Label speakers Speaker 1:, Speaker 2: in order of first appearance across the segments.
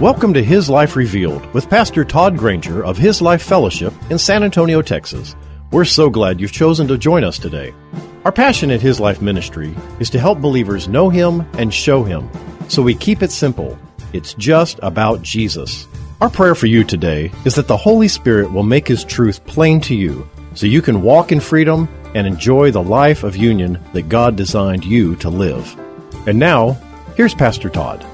Speaker 1: Welcome to His Life Revealed with Pastor Todd Granger of His Life Fellowship in San Antonio, Texas. We're so glad you've chosen to join us today. Our passion at His Life Ministry is to help believers know Him and show Him. So we keep it simple. It's just about Jesus. Our prayer for you today is that the Holy Spirit will make His truth plain to you so you can walk in freedom and enjoy the life of union that God designed you to live. And now, here's Pastor Todd.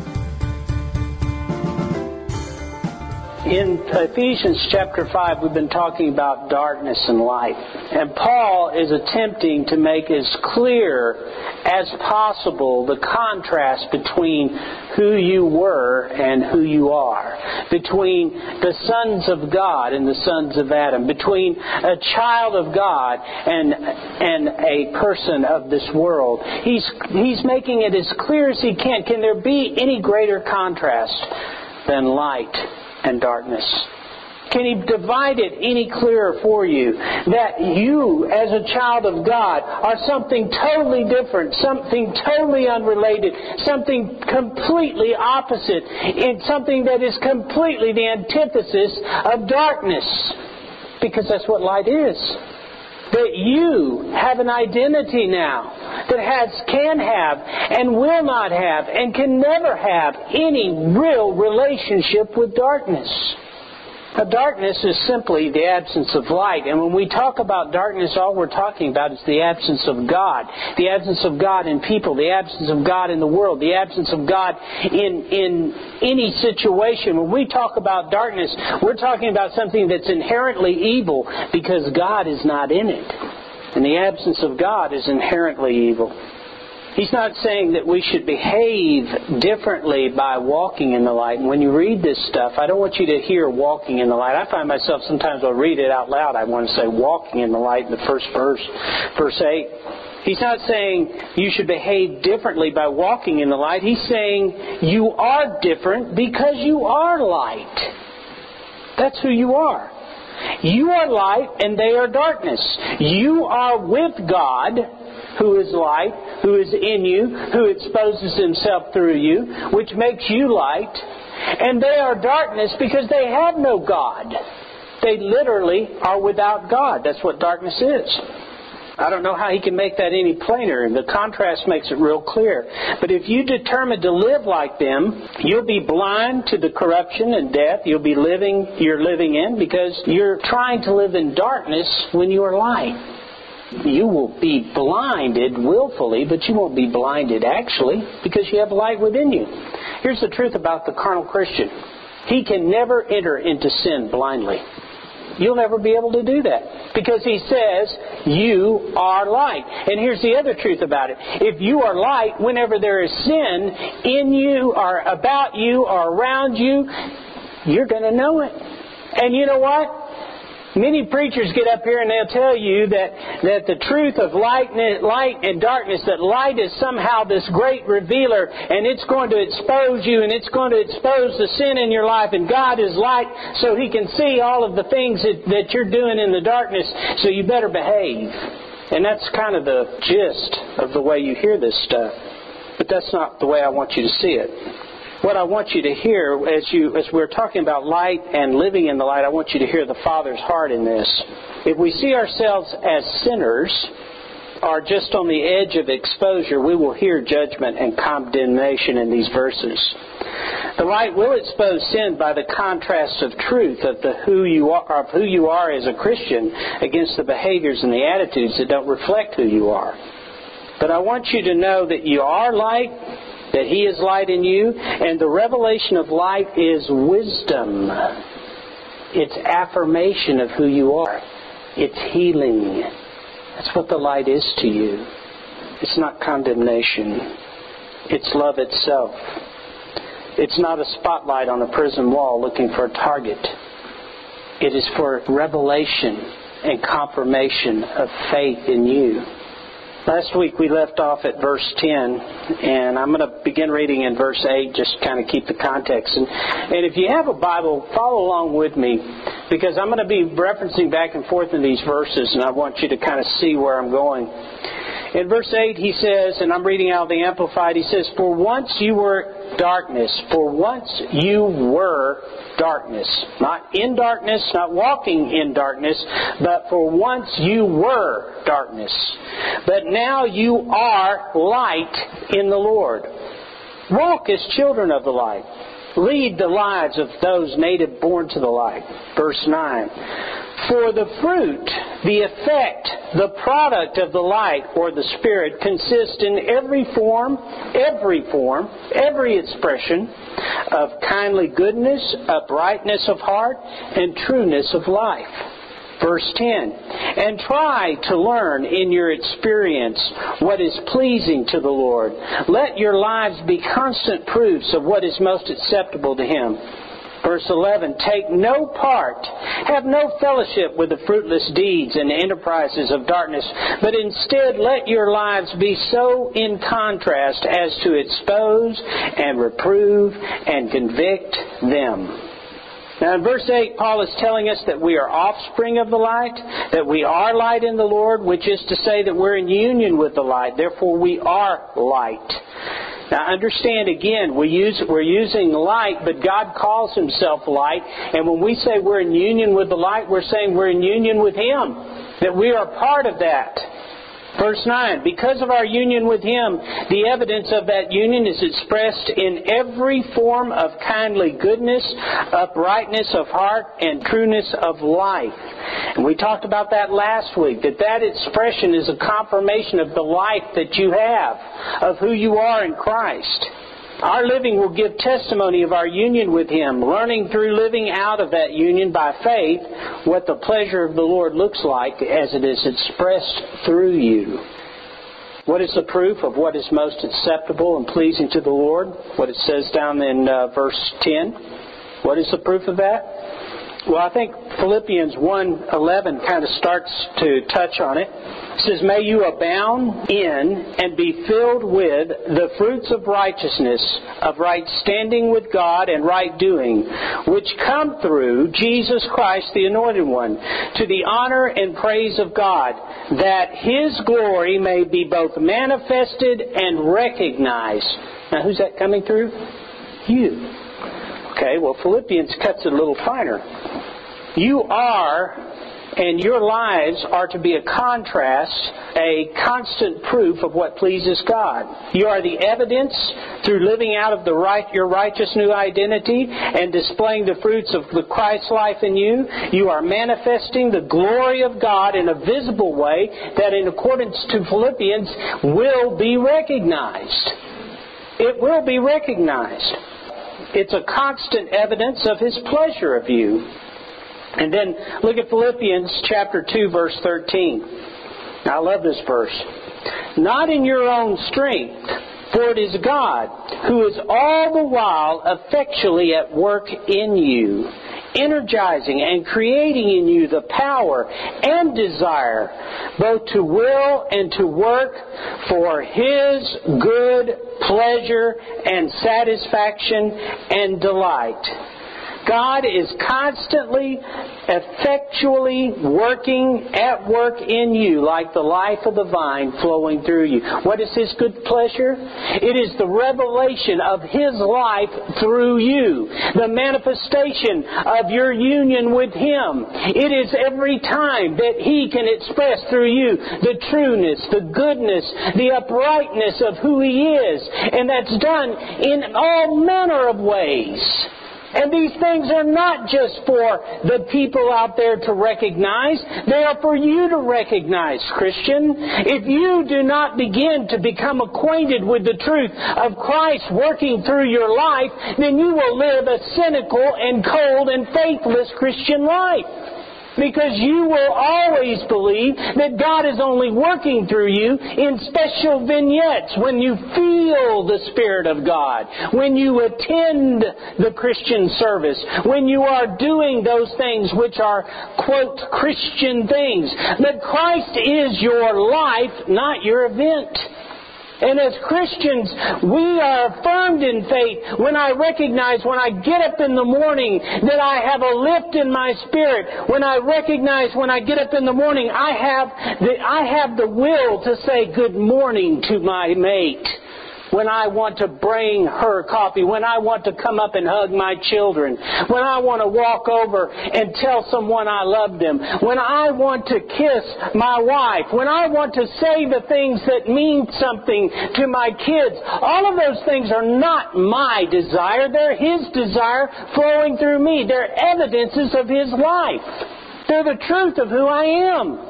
Speaker 2: In Ephesians chapter 5, we've been talking about darkness and light. And Paul is attempting to make as clear as possible the contrast between who you were and who you are, between the sons of God and the sons of Adam, between a child of God and, and a person of this world. He's, he's making it as clear as he can. Can there be any greater contrast than light and darkness. Can he divide it any clearer for you that you, as a child of God, are something totally different, something totally unrelated, something completely opposite, and something that is completely the antithesis of darkness? Because that's what light is that you have an identity now that has, can have, and will not have, and can never have any real relationship with darkness. Now, darkness is simply the absence of light. And when we talk about darkness, all we're talking about is the absence of God. The absence of God in people, the absence of God in the world, the absence of God in, in any situation. When we talk about darkness, we're talking about something that's inherently evil because God is not in it. And the absence of God is inherently evil. He's not saying that we should behave differently by walking in the light. And when you read this stuff, I don't want you to hear walking in the light. I find myself sometimes I'll read it out loud. I want to say walking in the light in the first verse, verse 8. He's not saying you should behave differently by walking in the light. He's saying you are different because you are light. That's who you are. You are light and they are darkness. You are with God who is light, who is in you, who exposes himself through you, which makes you light. And they are darkness because they have no God. They literally are without God. That's what darkness is. I don't know how he can make that any plainer, the contrast makes it real clear. But if you determine to live like them, you'll be blind to the corruption and death you'll be living you're living in because you're trying to live in darkness when you are light you will be blinded willfully, but you won't be blinded actually because you have light within you. Here's the truth about the carnal Christian he can never enter into sin blindly. You'll never be able to do that because he says you are light. And here's the other truth about it. If you are light, whenever there is sin in you or about you or around you, you're going to know it. And you know what? Many preachers get up here and they'll tell you that, that the truth of light, and, light and darkness, that light is somehow this great revealer and it's going to expose you and it's going to expose the sin in your life and God is light so He can see all of the things that, that you're doing in the darkness so you better behave. And that's kind of the gist of the way you hear this stuff. But that's not the way I want you to see it what I want you to hear as you as we're talking about light and living in the light, I want you to hear the Father's heart in this. If we see ourselves as sinners are just on the edge of exposure, we will hear judgment and condemnation in these verses. The light will expose sin by the contrast of truth of the who you are of who you are as a Christian against the behaviors and the attitudes that don't reflect who you are. But I want you to know that you are light that He is light in you, and the revelation of light is wisdom. It's affirmation of who you are. It's healing. That's what the light is to you. It's not condemnation. It's love itself. It's not a spotlight on a prison wall looking for a target. It is for revelation and confirmation of faith in you. Last week we left off at verse 10, and I'm going to begin reading in verse 8, just kind of keep the context. And, and if you have a Bible, follow along with me, because I'm going to be referencing back and forth in these verses, and I want you to kind of see where I'm going. In verse 8, he says, and I'm reading out of the Amplified, he says, For once you were darkness, for once you were darkness. Not in darkness, not walking in darkness, but for once you were darkness. But now you are light in the Lord. Walk as children of the light. Lead the lives of those native born to the light. Verse 9. For the fruit, the effect, the product of the light or the Spirit consists in every form, every form, every expression of kindly goodness, uprightness of heart, and trueness of life. Verse 10 And try to learn in your experience what is pleasing to the Lord. Let your lives be constant proofs of what is most acceptable to Him. Verse 11, take no part, have no fellowship with the fruitless deeds and enterprises of darkness, but instead let your lives be so in contrast as to expose and reprove and convict them. Now, in verse 8, Paul is telling us that we are offspring of the light, that we are light in the Lord, which is to say that we're in union with the light. Therefore, we are light. Now understand again, we use, we're using light, but God calls himself light. And when we say we're in union with the light, we're saying we're in union with him. That we are part of that. Verse 9, because of our union with Him, the evidence of that union is expressed in every form of kindly goodness, uprightness of heart, and trueness of life. And we talked about that last week, that that expression is a confirmation of the life that you have, of who you are in Christ. Our living will give testimony of our union with Him, learning through living out of that union by faith what the pleasure of the Lord looks like as it is expressed through you. What is the proof of what is most acceptable and pleasing to the Lord? What it says down in uh, verse 10. What is the proof of that? Well, I think Philippians 1:11 kind of starts to touch on it. It says, "May you abound in and be filled with the fruits of righteousness, of right standing with God and right doing, which come through Jesus Christ the anointed one, to the honor and praise of God, that his glory may be both manifested and recognized." Now, who's that coming through? You. Okay, well, Philippians cuts it a little finer. You are, and your lives are to be a contrast, a constant proof of what pleases God. You are the evidence through living out of the right, your righteous new identity and displaying the fruits of the Christ life in you. You are manifesting the glory of God in a visible way that, in accordance to Philippians, will be recognized. It will be recognized. It's a constant evidence of His pleasure of you. And then look at Philippians chapter 2 verse 13. I love this verse. Not in your own strength, for it is God who is all the while effectually at work in you, energizing and creating in you the power and desire both to will and to work for His good pleasure and satisfaction and delight. God is constantly, effectually working at work in you like the life of the vine flowing through you. What is His good pleasure? It is the revelation of His life through you, the manifestation of your union with Him. It is every time that He can express through you the trueness, the goodness, the uprightness of who He is. And that's done in all manner of ways. And these things are not just for the people out there to recognize. They are for you to recognize, Christian. If you do not begin to become acquainted with the truth of Christ working through your life, then you will live a cynical and cold and faithless Christian life. Because you will always believe that God is only working through you in special vignettes when you feel the Spirit of God, when you attend the Christian service, when you are doing those things which are, quote, Christian things. That Christ is your life, not your event. And as Christians, we are affirmed in faith when I recognize when I get up in the morning that I have a lift in my spirit. When I recognize when I get up in the morning, I have the, I have the will to say good morning to my mate when I want to bring her coffee, when I want to come up and hug my children, when I want to walk over and tell someone I love them, when I want to kiss my wife, when I want to say the things that mean something to my kids. All of those things are not my desire. They're His desire flowing through me. They're evidences of His life. They're the truth of who I am.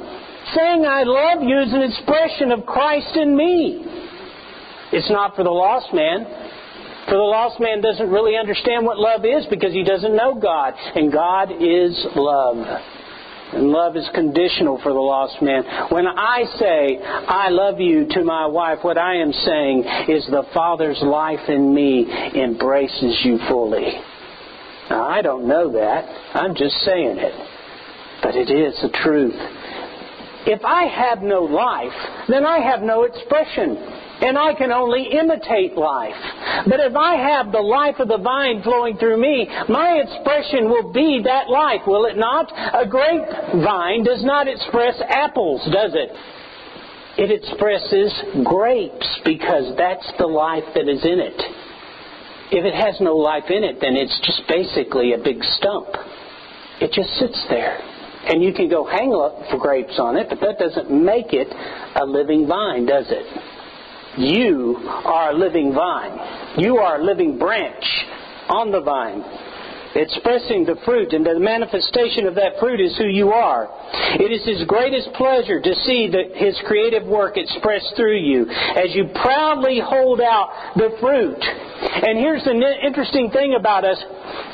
Speaker 2: Saying I love you is an expression of Christ in me. It's not for the lost man. For the lost man doesn't really understand what love is because he doesn't know God. And God is love. And love is conditional for the lost man. When I say, I love you to my wife, what I am saying is the Father's life in me embraces you fully. Now, I don't know that. I'm just saying it. But it is the truth. If I have no life, then I have no expression and I can only imitate life. But if I have the life of the vine flowing through me, my expression will be that life, will it not? A grapevine does not express apples, does it? It expresses grapes because that's the life that is in it. If it has no life in it, then it's just basically a big stump. It just sits there. And you can go hang up for grapes on it, but that doesn't make it a living vine, does it? You are a living vine. You are a living branch on the vine expressing the fruit, and the manifestation of that fruit is who you are. It is His greatest pleasure to see that His creative work expressed through you as you proudly hold out the fruit. And here's the interesting thing about us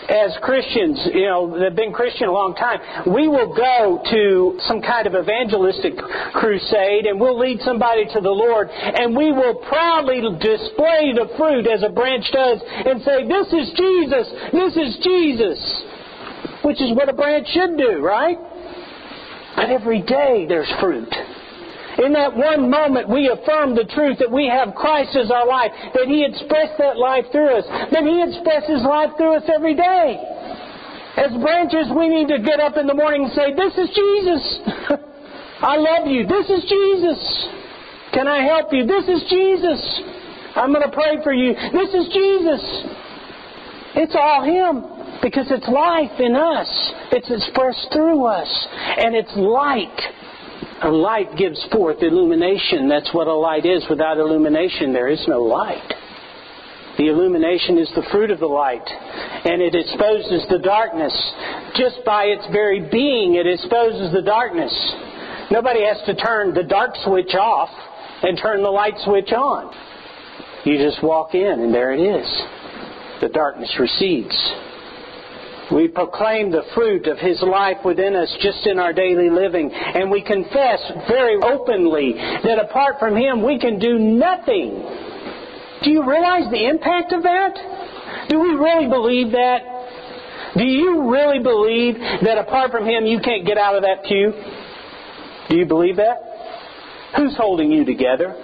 Speaker 2: as Christians, you know, that have been Christian a long time, we will go to some kind of evangelistic crusade and we'll lead somebody to the Lord and we will proudly display the fruit as a branch does and say, This is Jesus! This is Jesus! Which is what a branch should do, right? But every day there's fruit. In that one moment, we affirm the truth that we have Christ as our life, that He expressed that life through us, that He expresses life through us every day. As branches, we need to get up in the morning and say, This is Jesus. I love you. This is Jesus. Can I help you? This is Jesus. I'm going to pray for you. This is Jesus. It's all Him because it's life in us. It's expressed through us. And it's light a light gives forth illumination. That's what a light is. Without illumination, there is no light. The illumination is the fruit of the light, and it exposes the darkness. Just by its very being, it exposes the darkness. Nobody has to turn the dark switch off and turn the light switch on. You just walk in, and there it is. The darkness recedes. We proclaim the fruit of His life within us just in our daily living. And we confess very openly that apart from Him, we can do nothing. Do you realize the impact of that? Do we really believe that? Do you really believe that apart from Him, you can't get out of that pew? Do you believe that? Who's holding you together?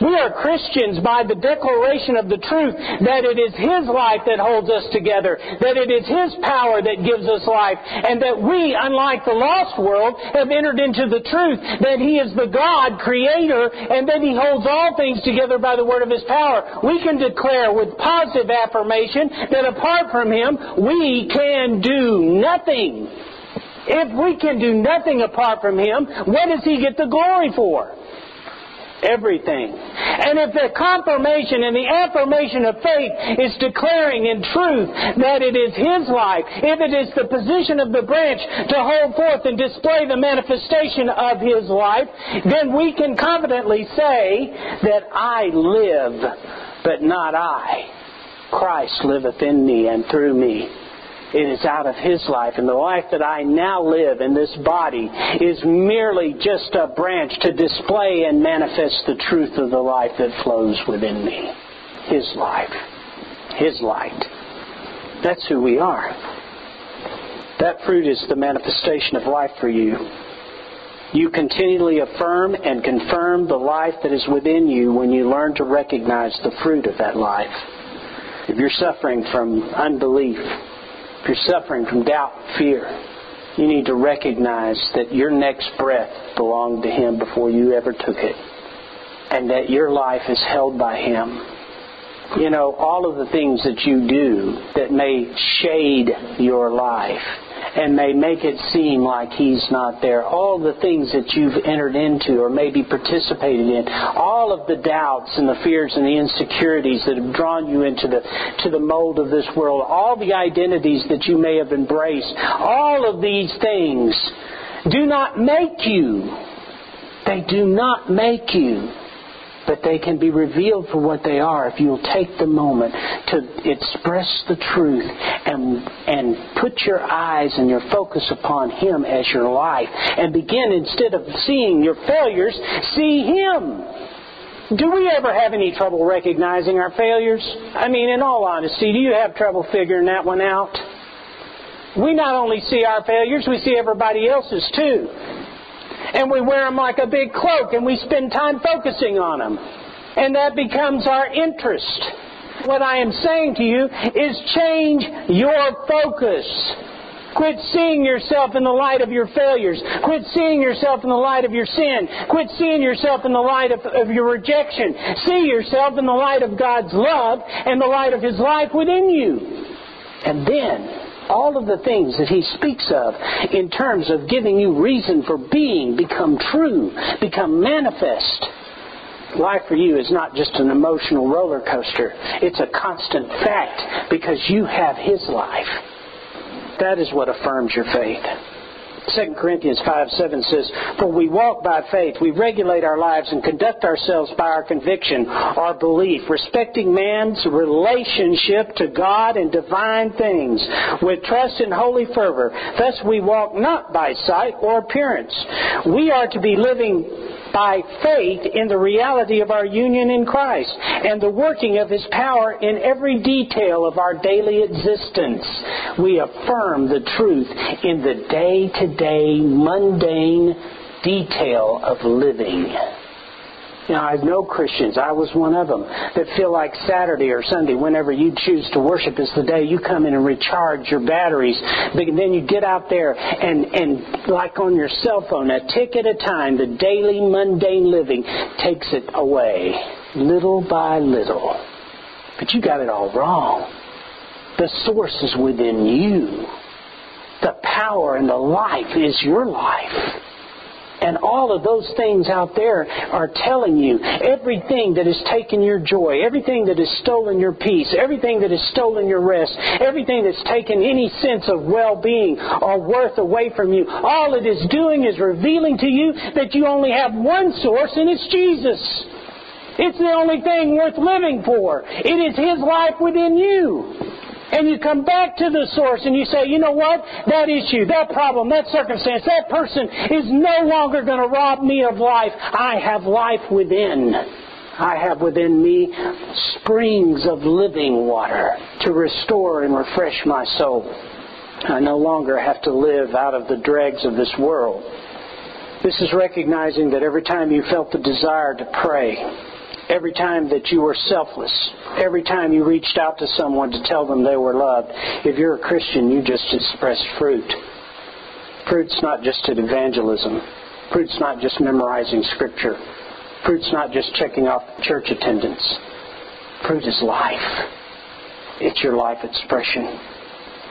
Speaker 2: We are Christians by the declaration of the truth that it is His life that holds us together, that it is His power that gives us life, and that we, unlike the lost world, have entered into the truth that He is the God, Creator, and that He holds all things together by the word of His power. We can declare with positive affirmation that apart from Him, we can do nothing. If we can do nothing apart from Him, what does He get the glory for? Everything. And if the confirmation and the affirmation of faith is declaring in truth that it is His life, if it is the position of the branch to hold forth and display the manifestation of His life, then we can confidently say that I live, but not I. Christ liveth in me and through me. It is out of His life. And the life that I now live in this body is merely just a branch to display and manifest the truth of the life that flows within me. His life. His light. That's who we are. That fruit is the manifestation of life for you. You continually affirm and confirm the life that is within you when you learn to recognize the fruit of that life. If you're suffering from unbelief, if you're suffering from doubt, fear, you need to recognize that your next breath belonged to Him before you ever took it, and that your life is held by Him. You know, all of the things that you do that may shade your life and may make it seem like He's not there. All the things that you've entered into or maybe participated in, all of the doubts and the fears and the insecurities that have drawn you into the to the mold of this world, all the identities that you may have embraced, all of these things do not make you. They do not make you but they can be revealed for what they are if you'll take the moment to express the truth and, and put your eyes and your focus upon Him as your life and begin instead of seeing your failures, see Him. Do we ever have any trouble recognizing our failures? I mean, in all honesty, do you have trouble figuring that one out? We not only see our failures, we see everybody else's too and we wear them like a big cloak and we spend time focusing on them. And that becomes our interest. What I am saying to you is change your focus. Quit seeing yourself in the light of your failures. Quit seeing yourself in the light of your sin. Quit seeing yourself in the light of, of, your rejection. See yourself in the light of God's love and the light of His life within you. And then all of the things that he speaks of in terms of giving you reason for being become true, become manifest. Life for you is not just an emotional roller coaster. It's a constant fact because you have his life. That is what affirms your faith. 2 Corinthians 5 7 says, For we walk by faith, we regulate our lives and conduct ourselves by our conviction, our belief, respecting man's relationship to God and divine things, with trust and holy fervor. Thus we walk not by sight or appearance. We are to be living by faith in the reality of our union in Christ and the working of His power in every detail of our daily existence. We affirm the truth in the day to day, mundane detail of living. Know, I know Christians, I was one of them, that feel like Saturday or Sunday, whenever you choose to worship, is the day you come in and recharge your batteries. But then you get out there and, and like on your cell phone, a tick at a time, the daily mundane living takes it away, little by little. But you got it all wrong. The source is within you. The power and the life is your life. And all of those things out there are telling you everything that has taken your joy, everything that has stolen your peace, everything that has stolen your rest, everything that's taken any sense of well-being or worth away from you, all it is doing is revealing to you that you only have one source and it's Jesus. It's the only thing worth living for. It is His life within you. And you come back to the source and you say, you know what? That issue, that problem, that circumstance, that person is no longer going to rob me of life. I have life within. I have within me springs of living water to restore and refresh my soul. I no longer have to live out of the dregs of this world. This is recognizing that every time you felt the desire to pray, every time that you were selfless, every time you reached out to someone to tell them they were loved. If you're a Christian, you just express fruit. Fruit's not just an evangelism. Fruit's not just memorizing scripture. Fruit's not just checking off church attendance. Fruit is life. It's your life expression.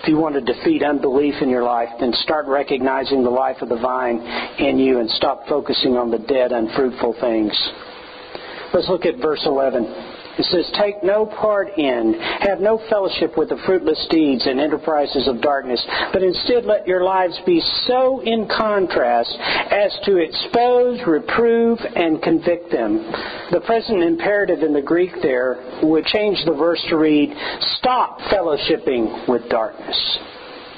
Speaker 2: If you want to defeat unbelief in your life, then start recognizing the life of the vine in you and stop focusing on the dead, unfruitful things. Let's look at verse 11. It says, Take no part in, have no fellowship with the fruitless deeds and enterprises of darkness, but instead let your lives be so in contrast as to expose, reprove, and convict them. The present imperative in the Greek there would change the verse to read, Stop fellowshipping with darkness.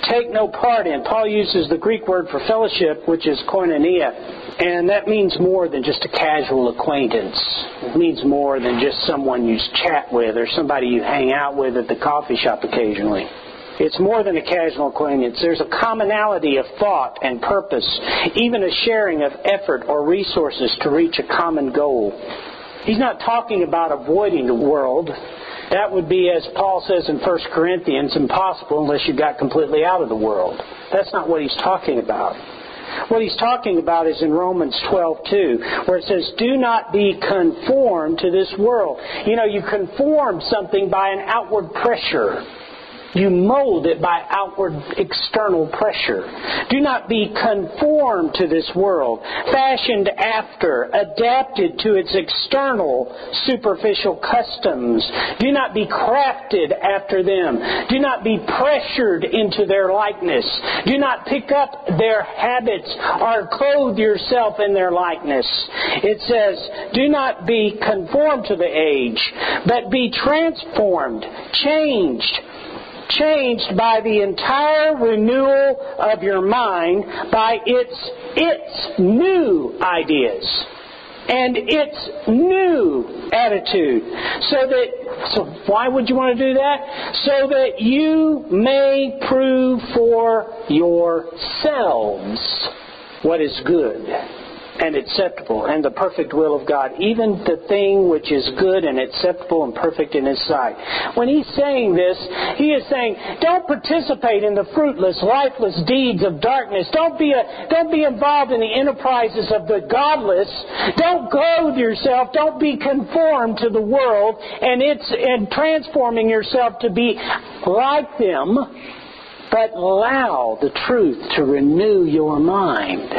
Speaker 2: Take no part in. Paul uses the Greek word for fellowship, which is koinonia, and that means more than just a casual acquaintance. It means more than just someone you chat with or somebody you hang out with at the coffee shop occasionally. It's more than a casual acquaintance. There's a commonality of thought and purpose, even a sharing of effort or resources to reach a common goal. He's not talking about avoiding the world. That would be, as Paul says in 1 Corinthians, impossible unless you got completely out of the world. That's not what he's talking about. What he's talking about is in Romans 12:2, where it says, "Do not be conformed to this world." You know, you conform something by an outward pressure. You mold it by outward external pressure. Do not be conformed to this world, fashioned after, adapted to its external superficial customs. Do not be crafted after them. Do not be pressured into their likeness. Do not pick up their habits or clothe yourself in their likeness. It says, do not be conformed to the age, but be transformed, changed changed by the entire renewal of your mind by its its new ideas and its new attitude. So that so why would you want to do that? So that you may prove for yourselves what is good and acceptable and the perfect will of God, even the thing which is good and acceptable and perfect in His sight. When He's saying this, He is saying, don't participate in the fruitless, lifeless deeds of darkness. Don't be, a, don't be involved in the enterprises of the godless. Don't clothe yourself. Don't be conformed to the world and it's and transforming yourself to be like them, but allow the truth to renew your mind.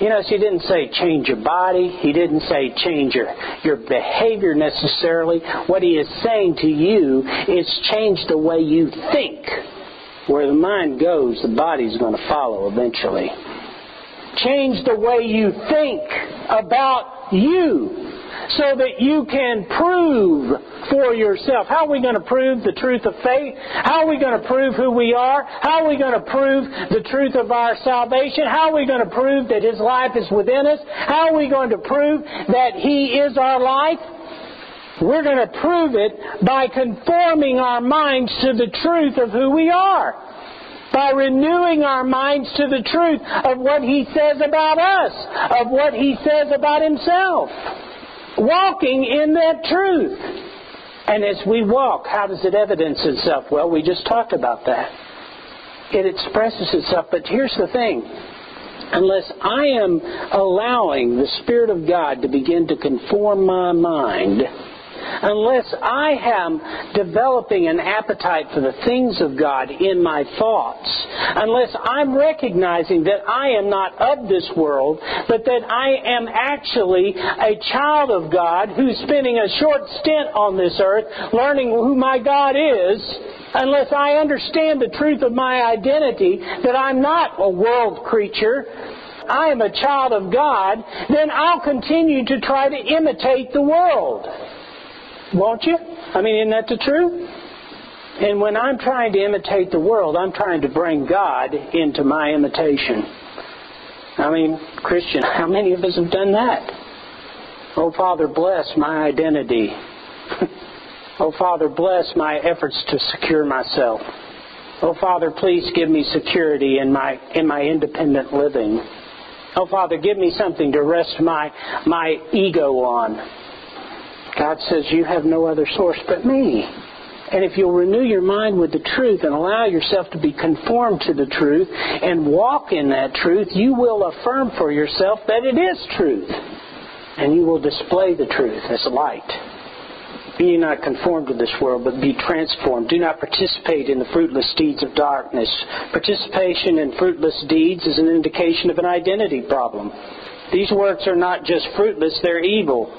Speaker 2: You know, he didn't say change your body. He didn't say change your, your behavior necessarily. What he is saying to you is change the way you think. Where the mind goes, the body's going to follow eventually. Change the way you think about you so that you can prove for yourself. How are we going to prove the truth of faith? How are we going to prove who we are? How are we going to prove the truth of our salvation? How are we going to prove that His life is within us? How are we going to prove that He is our life? We're going to prove it by conforming our minds to the truth of who we are. By renewing our minds to the truth of what He says about us, of what He says about Himself walking in that truth. And as we walk, how does it evidence itself? Well, we just talked about that. It expresses itself, but here's the thing. Unless I am allowing the Spirit of God to begin to conform my mind, unless I am developing an appetite for the things of God in my thoughts, unless I'm recognizing that I am not of this world, but that I am actually a child of God who's spending a short stint on this earth learning who my God is, unless I understand the truth of my identity, that I'm not a world creature, I am a child of God, then I'll continue to try to imitate the world. Won't you? I mean, isn't that the truth? And when I'm trying to imitate the world, I'm trying to bring God into my imitation. I mean, Christian, how many of us have done that? Oh, Father, bless my identity. oh, Father, bless my efforts to secure myself. Oh, Father, please give me security in my, in my independent living. Oh, Father, give me something to rest my, my ego on. God says, You have no other source but me. And if you'll renew your mind with the truth and allow yourself to be conformed to the truth and walk in that truth, you will affirm for yourself that it is truth. And you will display the truth as light. Be not conformed to this world, but be transformed. Do not participate in the fruitless deeds of darkness. Participation in fruitless deeds is an indication of an identity problem. These works are not just fruitless, they're evil.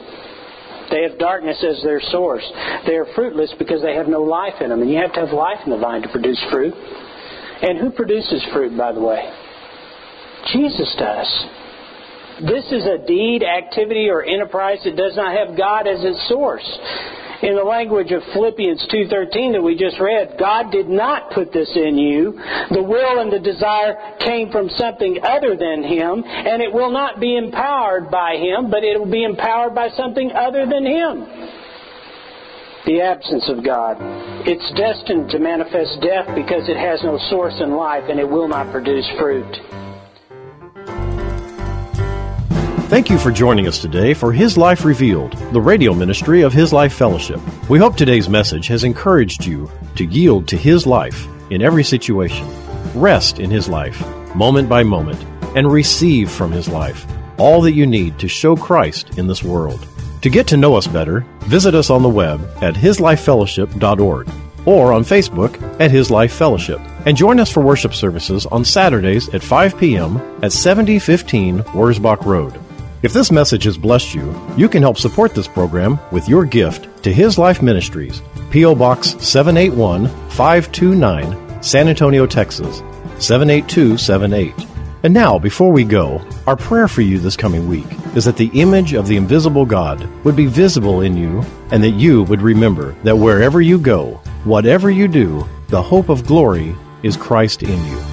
Speaker 2: They have darkness as their source. They are fruitless because they have no life in them. And you have to have life in the vine to produce fruit. And who produces fruit, by the way? Jesus does. This is a deed, activity, or enterprise that does not have God as its source. In the language of Philippians 2:13 that we just read, God did not put this in you. The will and the desire came from something other than him, and it will not be empowered by him, but it will be empowered by something other than him. The absence of God. It's destined to manifest death because it has no source in life and it will not produce fruit.
Speaker 1: Thank you for joining us today for His Life Revealed, the radio ministry of His Life Fellowship. We hope today's message has encouraged you to yield to His life in every situation, rest in His life, moment by moment, and receive from His life all that you need to show Christ in this world. To get to know us better, visit us on the web at hislifefellowship.org or on Facebook at His Life Fellowship. And join us for worship services on Saturdays at 5 p.m. at 7015 Wurzbach Road. If this message has blessed you, you can help support this program with your gift to His Life Ministries, P.O. Box 781 529, San Antonio, Texas 78278. And now, before we go, our prayer for you this coming week is that the image of the invisible God would be visible in you and that you would remember that wherever you go, whatever you do, the hope of glory is Christ in you.